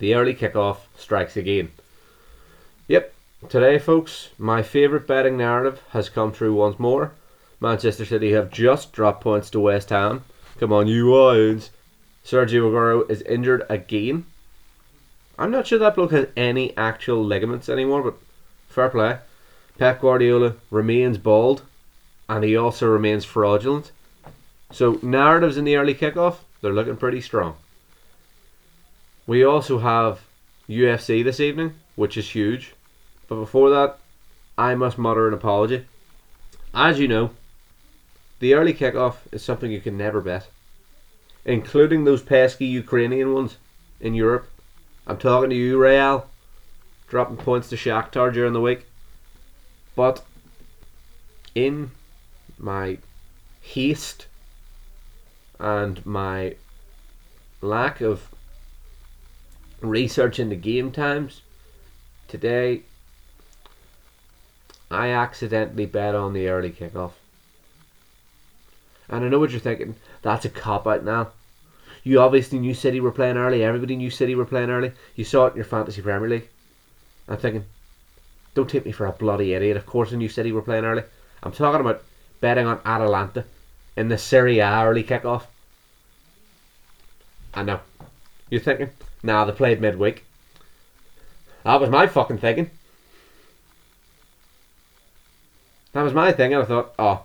The early kickoff strikes again. Yep, today, folks, my favourite betting narrative has come true once more. Manchester City have just dropped points to West Ham. Come on, you Lions. Sergio Aguero is injured again. I'm not sure that bloke has any actual ligaments anymore, but fair play. Pep Guardiola remains bald, and he also remains fraudulent. So narratives in the early kickoff, they're looking pretty strong. We also have UFC this evening, which is huge. But before that, I must mutter an apology. As you know, the early kickoff is something you can never bet, including those pesky Ukrainian ones in Europe. I'm talking to you, Real, dropping points to Shakhtar during the week. But in my haste and my lack of research the game times today I accidentally bet on the early kickoff. And I know what you're thinking. That's a cop out now. You obviously knew City were playing early. Everybody knew City were playing early. You saw it in your fantasy Premier League. I'm thinking, don't take me for a bloody idiot. Of course I knew City were playing early. I'm talking about betting on Atalanta in the Serie A early kickoff. I know. You're thinking, nah, they played midweek. That was my fucking thinking. That was my thing, and I thought, oh,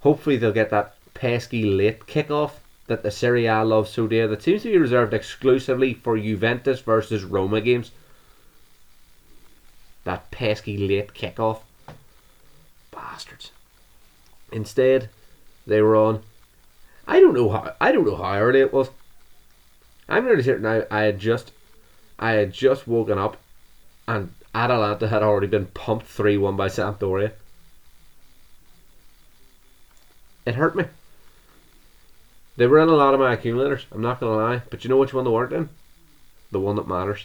hopefully they'll get that pesky late kickoff that the Serie A loves so dear that seems to be reserved exclusively for Juventus versus Roma games. That pesky late kickoff. Bastards. Instead, they were on. I don't know how. I don't know how early it was. I'm really certain I, I had just, I had just woken up, and Atalanta had already been pumped three one by Sampdoria. It hurt me. They were in a lot of my accumulators, I'm not gonna lie. But you know which one they weren't in? The one that matters.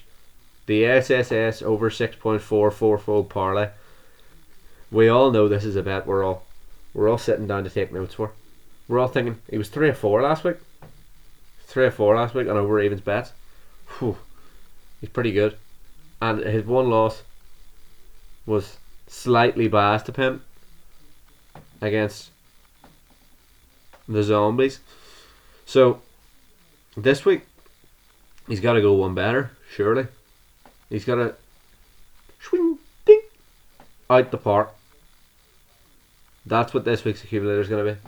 The SSS over 6.4 fourfold parlay. We all know this is a bet we're all we're all sitting down to take notes for. We're all thinking he was three or four last week. Three or four last week on over Ravens bets. Whew. He's pretty good. And his one loss was slightly biased to him against the zombies. So this week he's got to go one better, surely. He's got to swing ding out the park. That's what this week's accumulator is going to be.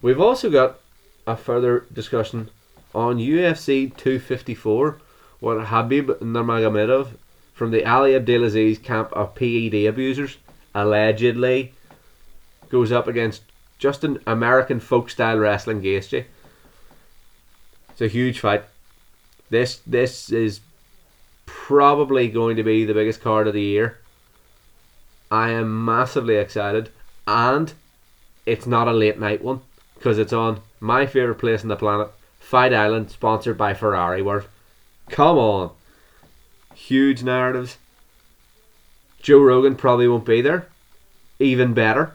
We've also got a further discussion on UFC 254, where Khabib Nurmagomedov from the Ali Abdelaziz camp of PED abusers allegedly goes up against just an American folk style wrestling Gaethje. It's a huge fight. This this is probably going to be the biggest card of the year. I am massively excited, and it's not a late night one because it's on my favorite place on the planet, Fight Island, sponsored by Ferrari. Where, come on, huge narratives. Joe Rogan probably won't be there. Even better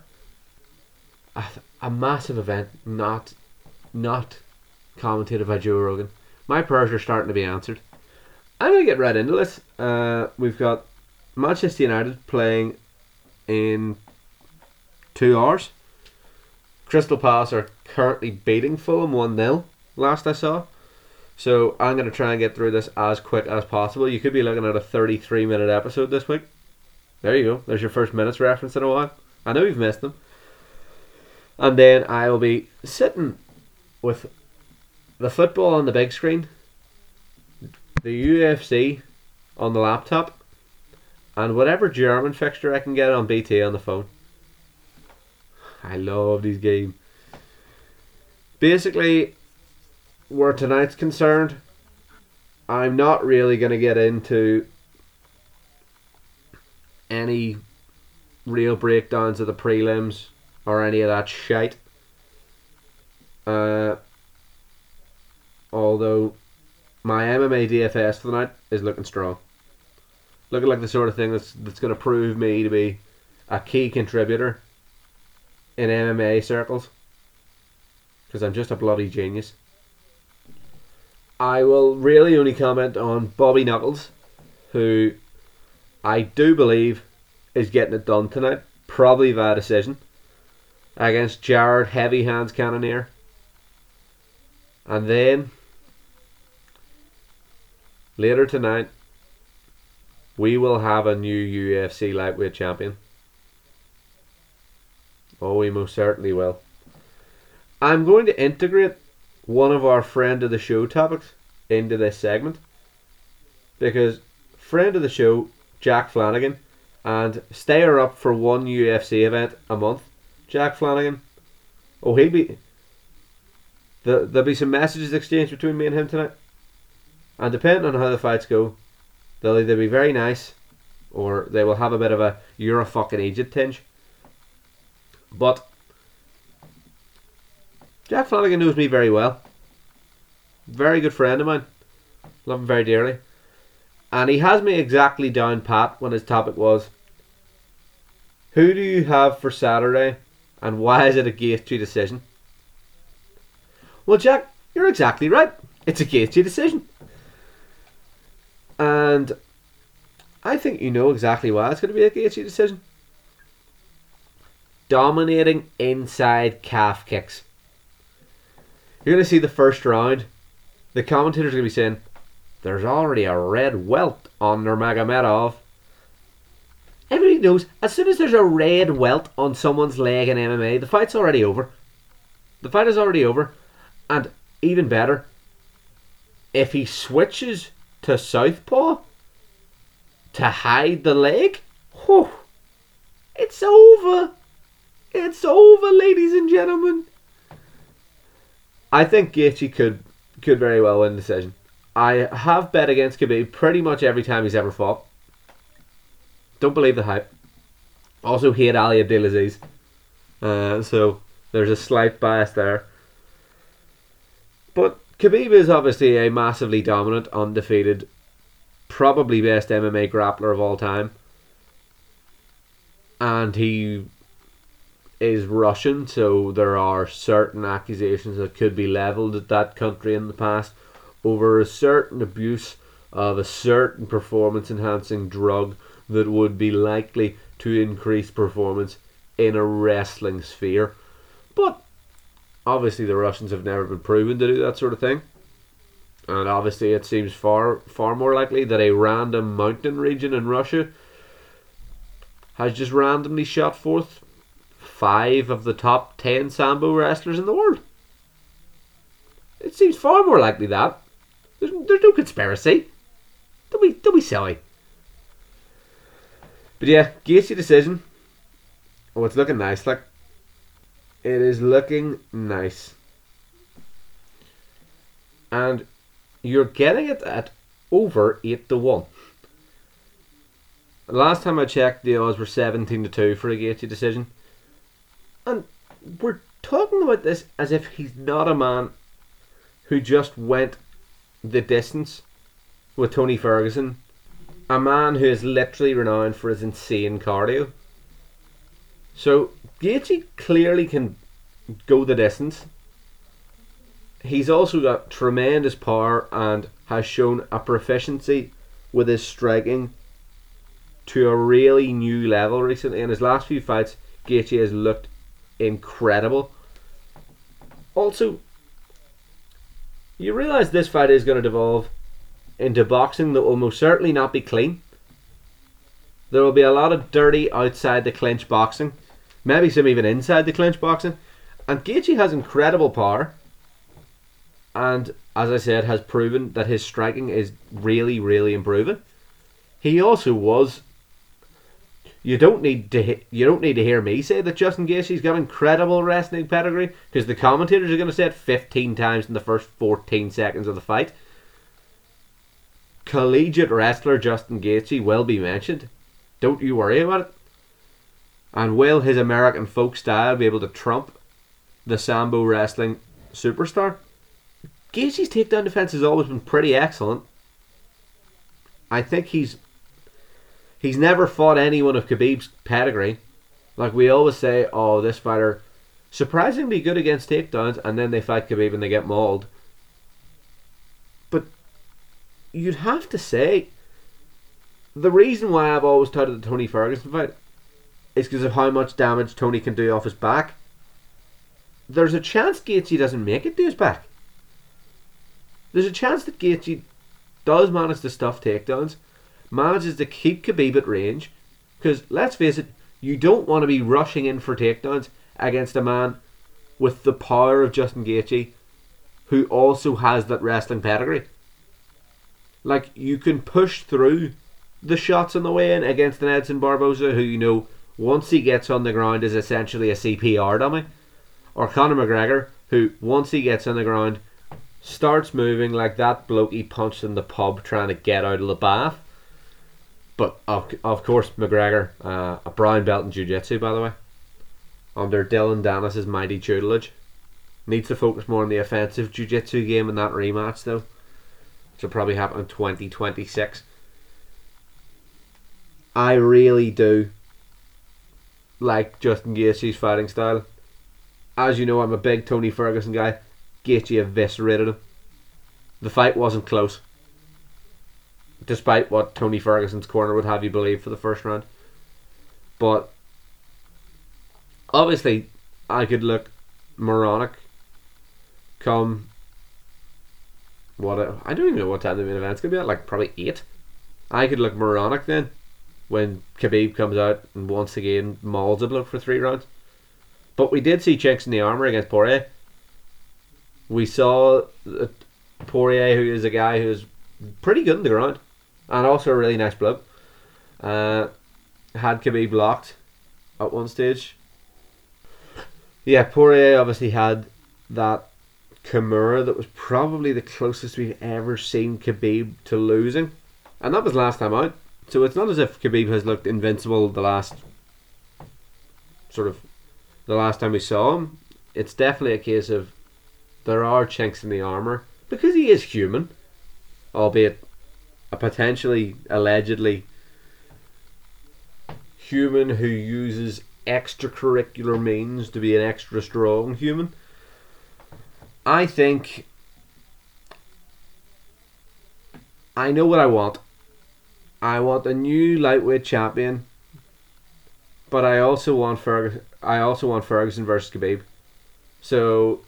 a, a massive event, not not commentated by Joe Rogan. My prayers are starting to be answered. I'm gonna get right into this. Uh, we've got Manchester United playing in two hours. Crystal Palace are currently beating Fulham 1 0, last I saw. So I'm going to try and get through this as quick as possible. You could be looking at a 33 minute episode this week. There you go. There's your first minutes reference in a while. I know you've missed them. And then I will be sitting with the football on the big screen, the UFC on the laptop, and whatever German fixture I can get on BT on the phone. I love these games. Basically, where tonight's concerned, I'm not really going to get into any real breakdowns of the prelims or any of that shite. Uh, although my MMA DFS for the night is looking strong. Looking like the sort of thing that's that's going to prove me to be a key contributor in MMA circles. Because I'm just a bloody genius. I will really only comment on Bobby Knuckles, who I do believe is getting it done tonight, probably via decision, against Jared Heavy Hands Cannonier. And then later tonight, we will have a new UFC lightweight champion. Oh, we most certainly will. I'm going to integrate one of our friend of the show topics into this segment because friend of the show Jack Flanagan and stayer up for one UFC event a month. Jack Flanagan. Oh, he'll be. The, there'll be some messages exchanged between me and him tonight. And depending on how the fights go, they'll either be very nice or they will have a bit of a you're a fucking aged tinge. But Jack Flanagan knows me very well. Very good friend of mine. Love him very dearly. And he has me exactly down pat when his topic was Who do you have for Saturday and why is it a Gaethje decision? Well, Jack, you're exactly right. It's a Gaethje decision. And I think you know exactly why it's going to be a Gaethje decision. Dominating inside calf kicks. You're going to see the first round. The commentators are going to be saying, there's already a red welt on Nurmagomedov. Everybody knows as soon as there's a red welt on someone's leg in MMA, the fight's already over. The fight is already over. And even better, if he switches to southpaw to hide the leg, whew, it's over. It's over, ladies and gentlemen. I think Gaethje could could very well win the decision. I have bet against Khabib pretty much every time he's ever fought. Don't believe the hype. Also he hate Ali Abdelaziz. Uh, so there's a slight bias there. But Khabib is obviously a massively dominant, undefeated, probably best MMA grappler of all time. And he is Russian, so there are certain accusations that could be leveled at that country in the past over a certain abuse of a certain performance enhancing drug that would be likely to increase performance in a wrestling sphere. But obviously, the Russians have never been proven to do that sort of thing. And obviously, it seems far far more likely that a random mountain region in Russia has just randomly shot forth five of the top ten sambo wrestlers in the world. It seems far more likely that there's, there's no conspiracy. Don't be, don't be silly. But yeah, Gaethje decision. Oh, it's looking nice. Like, it is looking nice. And you're getting it at over 8 to 1. Last time I checked, the odds were 17 to 2 for a Gaethje decision. And we're talking about this as if he's not a man who just went the distance with Tony Ferguson, a man who is literally renowned for his insane cardio. So Gaethje clearly can go the distance. He's also got tremendous power and has shown a proficiency with his striking to a really new level recently. In his last few fights, Gaethje has looked incredible. Also, you realise this fight is going to devolve into boxing that will most certainly not be clean. There will be a lot of dirty outside the clinch boxing, maybe some even inside the clinch boxing. And Gaethje has incredible power, and as I said, has proven that his striking is really, really improving. He also was you don't need to you don't need to hear me say that Justin Gaethje's got incredible wrestling pedigree because the commentators are going to say it 15 times in the first 14 seconds of the fight. Collegiate wrestler Justin Gaethje will be mentioned. Don't you worry about it. And will his American folk style be able to trump the Sambo wrestling superstar? Gaethje's takedown defense has always been pretty excellent. I think he's He's never fought anyone of Khabib's pedigree. Like we always say, oh, this fighter surprisingly good against takedowns, and then they fight Khabib and they get mauled. But you'd have to say the reason why I've always touted the Tony Ferguson fight is because of how much damage Tony can do off his back. There's a chance Gaethje doesn't make it to his back. There's a chance that Gaethje does manage to stuff takedowns, manages to keep Khabib at range, because let's face it, you don't want to be rushing in for takedowns against a man with the power of Justin Gaethje, who also has that wrestling pedigree. Like you can push through the shots on the way in against an Edson Barboza, who you know once he gets on the ground is essentially a CPR dummy, or Conor McGregor, who once he gets on the ground starts moving like that bloke he punched in the pub trying to get out of the bath. But of, of course, McGregor, uh, a brown belt in jiu-jitsu, by the way, under Dillon Danis's mighty tutelage, needs to focus more on the offensive jiu-jitsu game in that rematch, though, which will probably happen in 2026. I really do like Justin Gaethje's fighting style. As you know, I'm a big Tony Ferguson guy. Gaethje eviscerated him. The fight wasn't close, despite what Tony Ferguson's corner would have you believe for the first round. But obviously, I could look moronic come what I don't even know what time the main event's gonna be at. Like probably eight. I could look moronic then when Khabib comes out and once again mauls a bloke for three rounds. But we did see chinks in the armor against Poirier. We saw uh, Poirier, who is a guy who's pretty good in the ground and also a really nice bloke. Uh, had Khabib blocked at one stage. Yeah, Poirier obviously had that Kimura that was probably the closest we've ever seen Khabib to losing. And that was last time out. So it's not as if Khabib has looked invincible the last sort of the last time we saw him. It's definitely a case of there are chinks in the armor because he is human, albeit potentially allegedly human who uses extracurricular means to be an extra strong human. I think I know what I want. I want a new lightweight champion, but I also want Ferguson. I also want Ferguson versus Khabib. So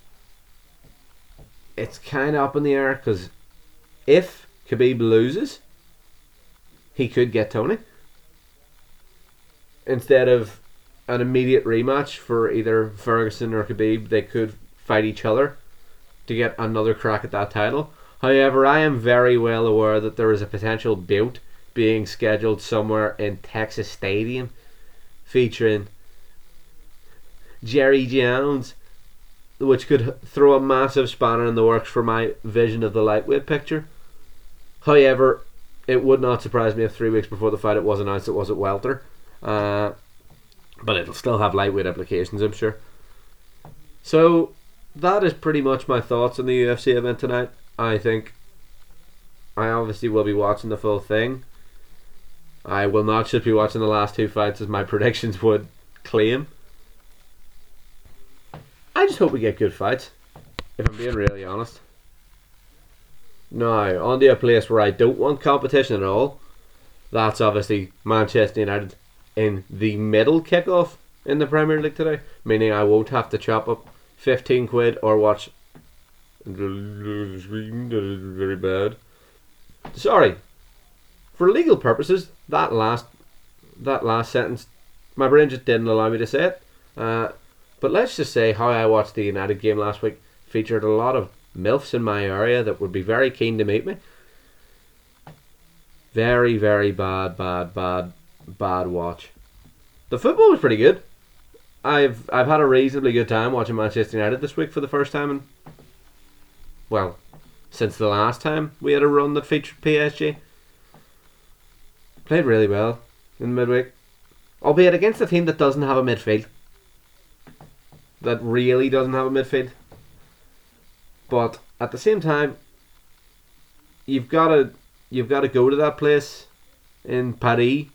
it's kind of up in the air because if Khabib loses, he could get Tony instead of an immediate rematch for either Ferguson or Khabib. They could fight each other to get another crack at that title. However, I am very well aware that there is a potential bout being scheduled somewhere in Texas Stadium featuring Jerry Jones which could throw a massive spanner in the works for my vision of the lightweight picture. However, it would not surprise me if three weeks before the fight it was announced it was at welter. Uh, but it'll still have lightweight applications, I'm sure. So that is pretty much my thoughts on the UFC event tonight. I think I obviously will be watching the full thing. I will not just be watching the last two fights as my predictions would claim. I just hope we get good fights. If I'm being really honest. Now, on to a place where I don't want competition at all. That's obviously Manchester United in the middle kickoff in the Premier League today. Meaning I won't have to chop up 15 quid or watch. Very bad. Sorry. For legal purposes, that last that last sentence, my brain just didn't allow me to say it. Uh, but let's just say how I watched the United game last week featured a lot of MILFs in my area that would be very keen to meet me. Very, very bad, bad, bad, bad watch. The football was pretty good. I've I've had a reasonably good time watching Manchester United this week for the first time in well, since the last time we had a run that featured PSG. Played really well in midweek. Albeit against a team that doesn't have a midfield that really doesn't have a midfield. But at the same time, you've got to you've got to go to that place in Paris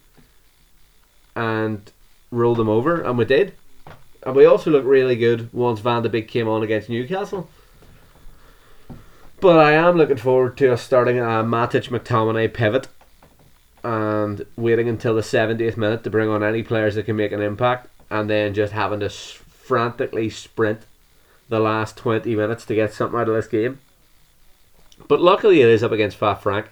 and roll them over, and we did. And we also looked really good once Van de Beek came on against Newcastle. But I am looking forward to us starting a Matic McTominay pivot and waiting until the 70th minute to bring on any players that can make an impact and then just having to frantically sprint the last 20 minutes to get something out of this game. But luckily, it is up against Fat Frank,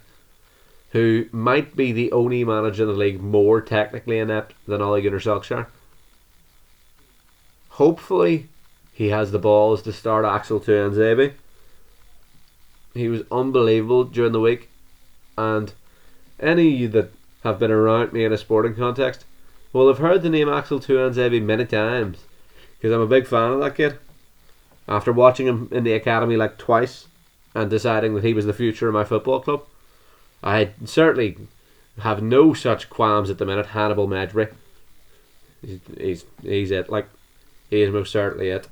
who might be the only manager in the league more technically inept than Ole Gunnar Solskjaer. Hopefully, he has the balls to start Axel Tuanzebe. He was unbelievable during the week, and any that have been around me in a sporting context will have heard the name Axel Tuanzebe many times, because I'm a big fan of that kid. After watching him in the academy like twice, and deciding that he was the future of my football club, I certainly have no such qualms at the minute. Hannibal Mejbri, he's he's, he's it. Like he is most certainly it.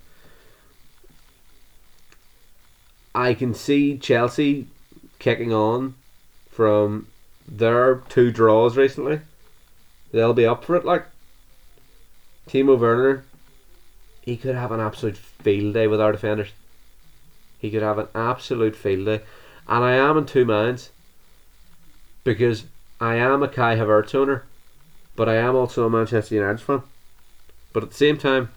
I can see Chelsea kicking on from their two draws recently. They'll be up for it. Like Timo Werner, he could have an absolute field day with our defenders. He could have an absolute field day, and I am in two minds because I am a Kai Havertz owner, but I am also a Manchester United fan. But at the same time,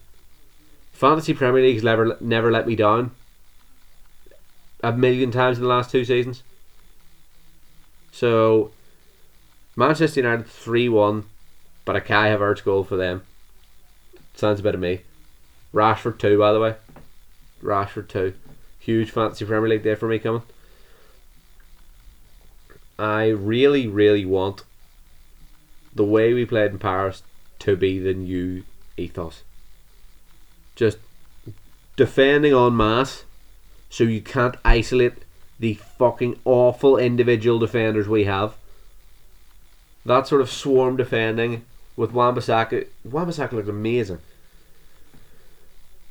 fantasy Premier League has never never let me down. A million times in the last two seasons. So, Manchester United three one, but a Kai Havertz goal for them. Sounds a bit of me. Rashford two, by the way. Rashford two, huge fancy Premier League day for me coming. I really, really want the way we played in Paris to be the new ethos. Just defending en masse so you can't isolate the fucking awful individual defenders we have. That sort of swarm defending with Wan-Bissaka. Wan-Bissaka looked amazing.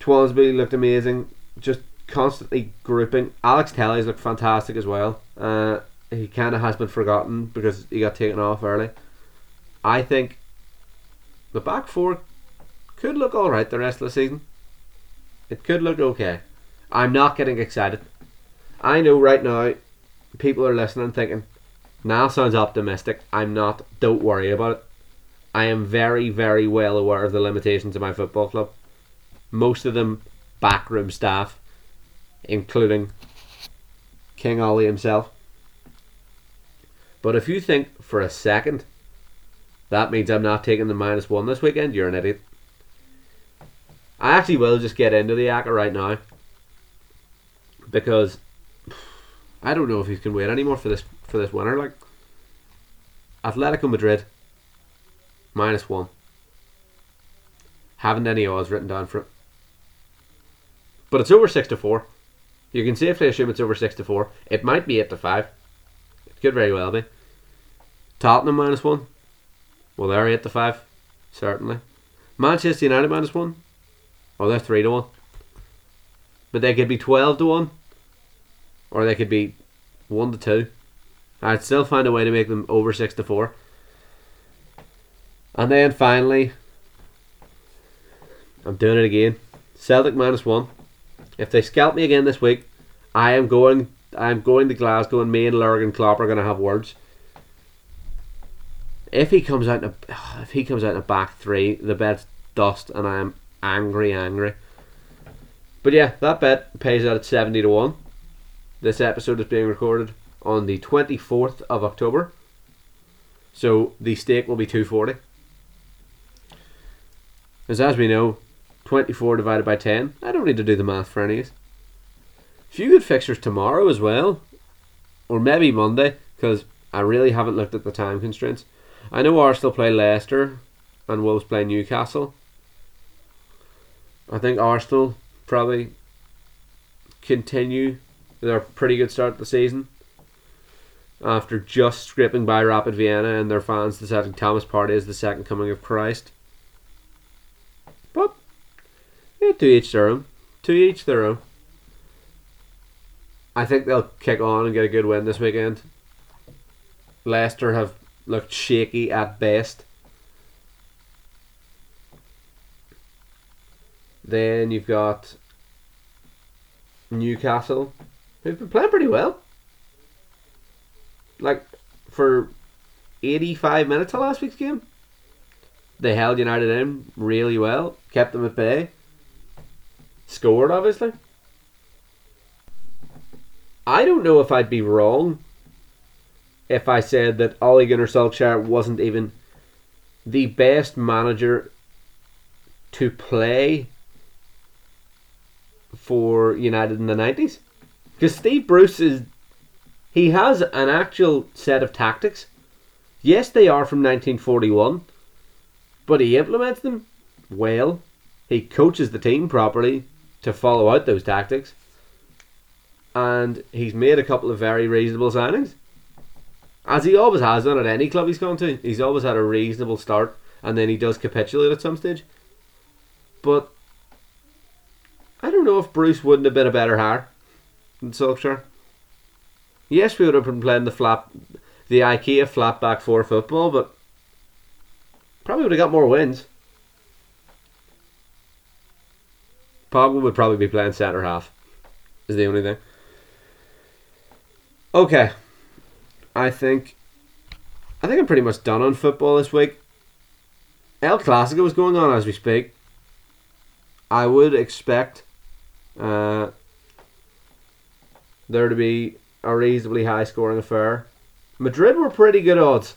Twansby looked amazing. Just constantly grouping. Alex Telles looked fantastic as well. Uh, he kind of has been forgotten because he got taken off early. I think the back four could look alright the rest of the season. It could look okay. I'm not getting excited. I know right now people are listening thinking, now sounds optimistic. I'm not. Don't worry about it. I am very, very well aware of the limitations of my football club. Most of them backroom staff, including King Ollie himself. But if you think for a second that means I'm not taking the minus one this weekend, you're an idiot. I actually will just get into the acca right now because I don't know if he can wait anymore for this for this winner. Like Atletico Madrid minus one. Haven't any odds written down for it, but it's over six to four. You can safely assume it's over six to four. It might be eight to five. It could very well be. Tottenham minus one. Well, they're eight to five, certainly. Manchester United minus one. Oh, they're three to one. But they could be twelve to one, or they could be one to two. I'd still find a way to make them over six to four. And then finally, I'm doing it again. Celtic minus one. If they scalp me again this week, I am going. I'm going to Glasgow, and me and Lurgan Klopp are going to have words. If he comes out in a, if he comes out in a back three, the bet's dust, and I am angry, angry. But yeah, that bet pays out at seventy to one. This episode is being recorded on the twenty fourth of October, so the stake will be two forty. As as we know, twenty four divided by ten. I don't need to do the math for any. of Few good fixtures tomorrow as well, or maybe Monday, because I really haven't looked at the time constraints. I know Arsenal play Leicester and Wolves play Newcastle. I think Arsenal probably continue their pretty good start to the season after just scraping by Rapid Vienna and their fans deciding Thomas Partey is the second coming of Christ. But yeah, to each their own. To each their own. I think they'll kick on and get a good win this weekend. Leicester have looked shaky at best. Then you've got Newcastle, who've been playing pretty well. Like for 85 minutes of last week's game, they held United in really well, kept them at bay, scored obviously. I don't know if I'd be wrong if I said that Ole Gunnar Solskjaer wasn't even the best manager to play for United in the 90s. Because Steve Bruce is. He has an actual set of tactics. Yes, they are from 1941, but he implements them well. He coaches the team properly to follow out those tactics. And he's made a couple of very reasonable signings. As he always has done at any club he's gone to. He's always had a reasonable start and then he does capitulate at some stage. But I don't know if Bruce wouldn't have been a better hire than Solskjaer. Yes, we would have been playing the flap, the IKEA flat back four football, but probably would have got more wins. Pogba would probably be playing centre half. Is the only thing. Okay, I think I think I'm pretty much done on football this week. El Clasico was going on as we speak. I would expect uh, there to be a reasonably high scoring affair. Madrid were pretty good odds.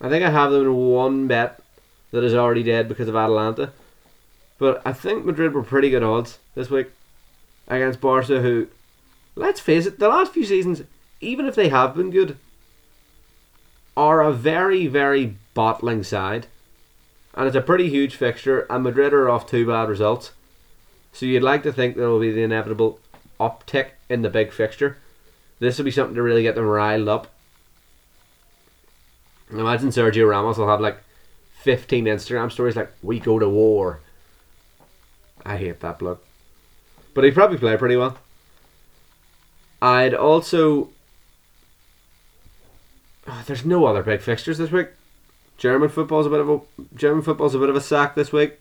I think I have them in one bet that is already dead because of Atalanta. But I think Madrid were pretty good odds this week against Barca, who, let's face it, the last few seasons even if they have been good, are a very, very bottling side. And it's a pretty huge fixture, and Madrid are off two bad results. So you'd like to think there will be the inevitable uptick in the big fixture. This will be something to really get them riled up. Imagine Sergio Ramos will have like 15 Instagram stories like, we go to war. I hate that bloke. But he'd probably played pretty well. I'd also oh, there's no other big fixtures this week. German football's a bit of a German football's a bit of a sack this week.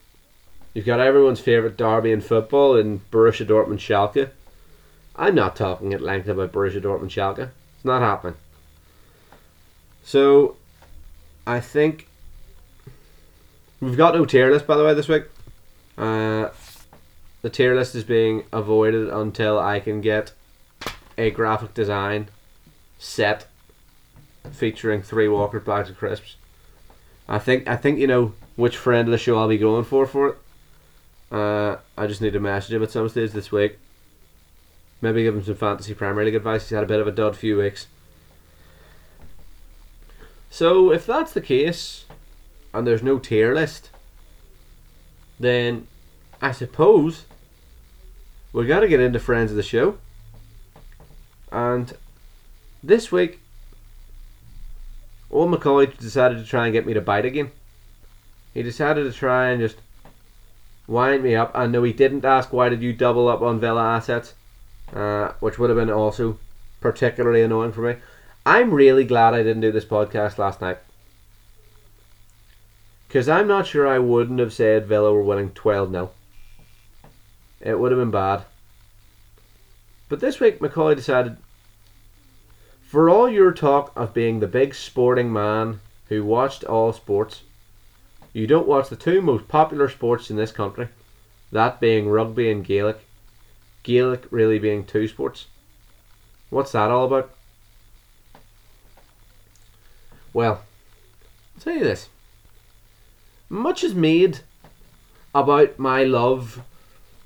You've got everyone's favourite derby in football in Borussia Dortmund Schalke. I'm not talking at length about Borussia Dortmund Schalke. It's not happening. So, I think we've got no tier list by the way this week. Uh, the tier list is being avoided until I can get a graphic design set featuring three Walker bags of crisps. I think I think you know which friend of the show I'll be going for for it. Uh, I just need to message him at some stage this week. Maybe give him some fantasy Premier League advice. He's had a bit of a dud few weeks. So if that's the case, and there's no tier list, then I suppose we got to get into friends of the show. And this week Old McCoy decided to try and get me to bite again. He decided to try and just wind me up. I know he didn't ask why did you double up on Villa assets, uh, which would have been also particularly annoying for me. I'm really glad I didn't do this podcast last night. Because I'm not sure I wouldn't have said Villa were winning 12 0. It would have been bad. But this week, McCoy decided for all your talk of being the big sporting man who watched all sports, you don't watch the two most popular sports in this country, that being rugby and Gaelic. Gaelic really being two sports. What's that all about? Well, I'll tell you this. Much is made about my love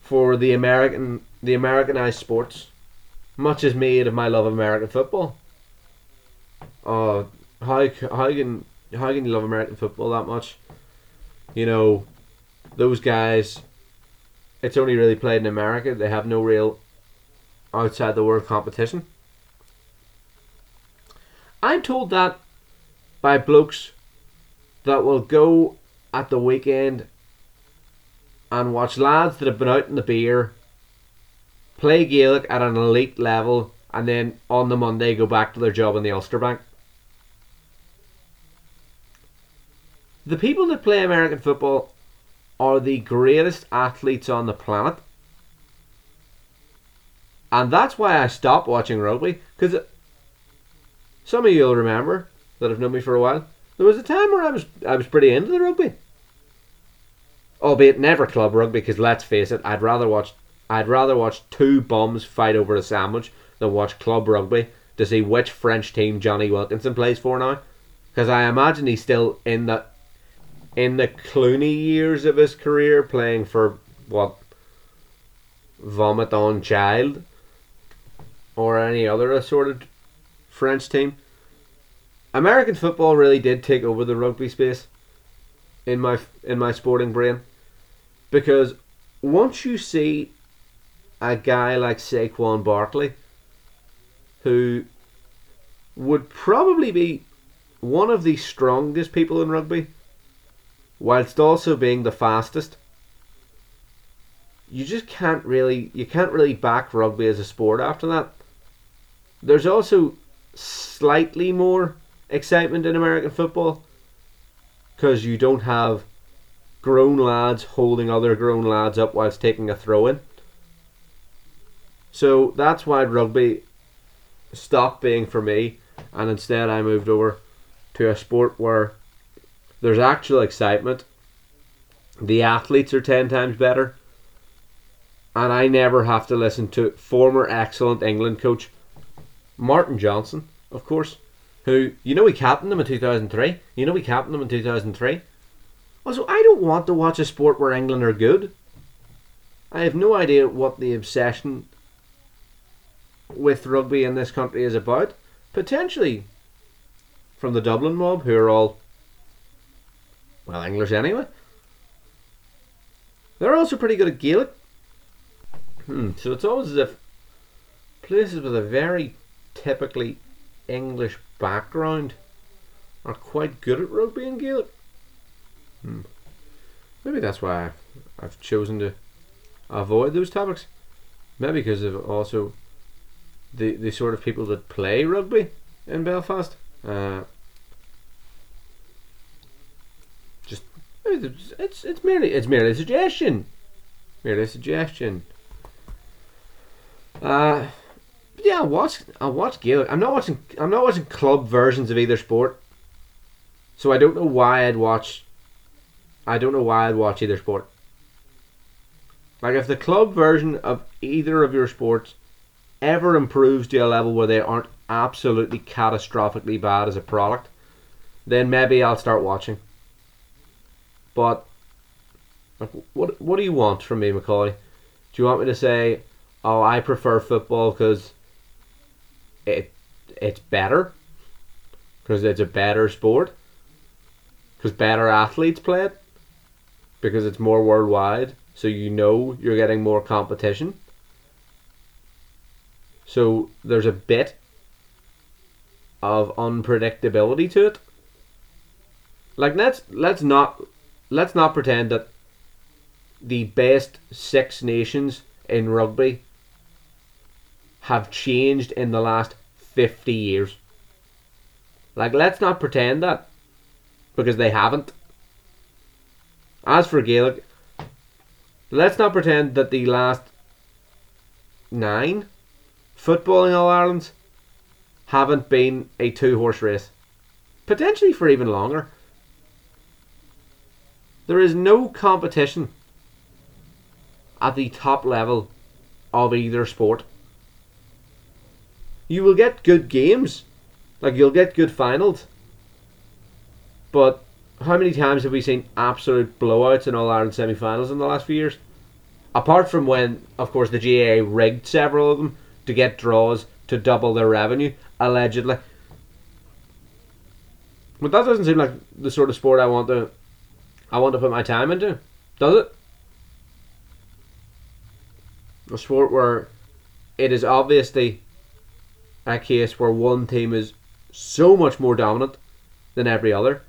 for the American the Americanized sports. Much is made of my love of American football. Oh, how how can how can you love American football that much? You know, those guys. It's only really played in America. They have no real outside the world competition. I'm told that by blokes that will go at the weekend and watch lads that have been out in the beer play Gaelic at an elite level and then on the Monday go back to their job in the Ulster Bank. The people that play American football are the greatest athletes on the planet. And that's why I stopped watching rugby. Because some of you will remember that have known me for a while. There was a time where I was I was pretty into the rugby. Albeit never club rugby, because let's face it, I'd rather watch I'd rather watch two bums fight over a sandwich than watch club rugby to see which French team Jonny Wilkinson plays for now. Because I imagine he's still in the in the Clooney years of his career playing for what Vomit on Child or any other assorted French team. American football really did take over the rugby space in my in my sporting brain because once you see a guy like Saquon Barkley who would probably be one of the strongest people in rugby whilst also being the fastest? You just can't really you can't really back rugby as a sport after that. There's also slightly more excitement in American football because you don't have grown lads holding other grown lads up whilst taking a throw in. So that's why rugby stopped being for me, and instead I moved over to a sport where there's actual excitement. The athletes are 10 times better, and I never have to listen to former excellent England coach Martin Johnson, of course, who, you know, he captained them in 2003. You know, he captained them in 2003. Also, I don't want to watch a sport where England are good. I have no idea what the obsession with rugby in this country is about. Potentially from the Dublin mob, who are all, well, English anyway. They're also pretty good at Gaelic. Hmm, so it's always as if places with a very typically English background are quite good at rugby and Gaelic. Hmm. Maybe that's why I've, chosen to avoid those topics. Maybe because of also the the sort of people that play rugby in Belfast. Uh, just it's it's merely it's merely a suggestion, merely a suggestion. Uh, yeah, I watch I watch Gaelic. I'm not watching I'm not watching club versions of either sport. So I don't know why I'd watch I don't know why I'd watch either sport. Like if the club version of either of your sports ever improves to a level where they aren't absolutely catastrophically bad as a product, then maybe I'll start watching. But like, what what do you want from me, Macaulay? Do you want me to say, "Oh, I prefer football because it it's better because it's a better sport because better athletes play it because it's more worldwide so you know you're getting more competition so there's a bit of unpredictability to it like let's let's not let's not pretend that the best six nations in rugby have changed in the last 50 years. Like, let's not pretend that. Because they haven't. As for Gaelic, let's not pretend that the last nine footballing All Irelands haven't been a two horse race. Potentially for even longer. There is no competition at the top level of either sport you will get good games. Like you'll get good finals. But how many times have we seen absolute blowouts in All Ireland semi finals in the last few years? Apart from when, of course, the GAA rigged several of them to get draws to double their revenue, allegedly. But that doesn't seem like the sort of sport I want to I want to put my time into. Does it? A sport where it is obviously a case where one team is so much more dominant than every other.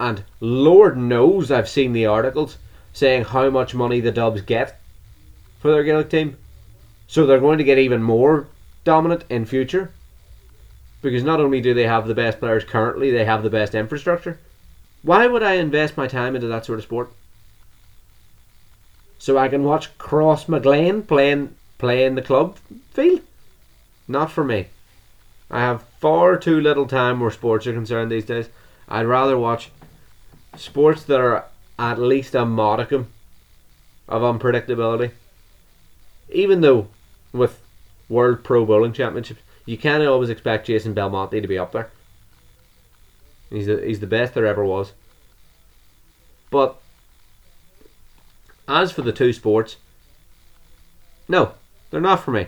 And Lord knows I've seen the articles saying how much money the Dubs get for their Gaelic team. So they're going to get even more dominant in future. Because not only do they have the best players currently, they have the best infrastructure. Why would I invest my time into that sort of sport? So I can watch Cross Crossmaglen playing play in the club field. Not for me. I have far too little time where sports are concerned these days. I'd rather watch sports that are at least a modicum of unpredictability. Even though with World Pro Bowling Championships, you can't always expect Jason Belmonte to be up there. He's the, he's the best there ever was. But as for the two sports, no, they're not for me.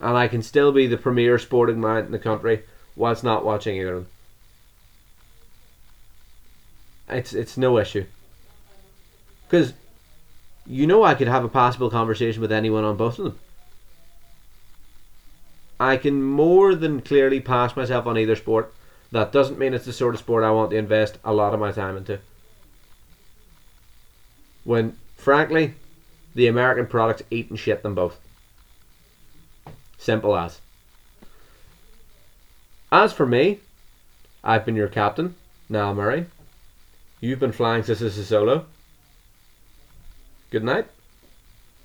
And I can still be the premier sporting man in the country whilst not watching either of them. It's it's no issue. Because you know I could have a possible conversation with anyone on both of them. I can more than clearly pass myself on either sport. That doesn't mean it's the sort of sport I want to invest a lot of my time into. When, frankly, the American products eat and shit them both. Simple as. As for me, I've been your captain, Niall Murray. You've been flying Sissy Solo. Good night.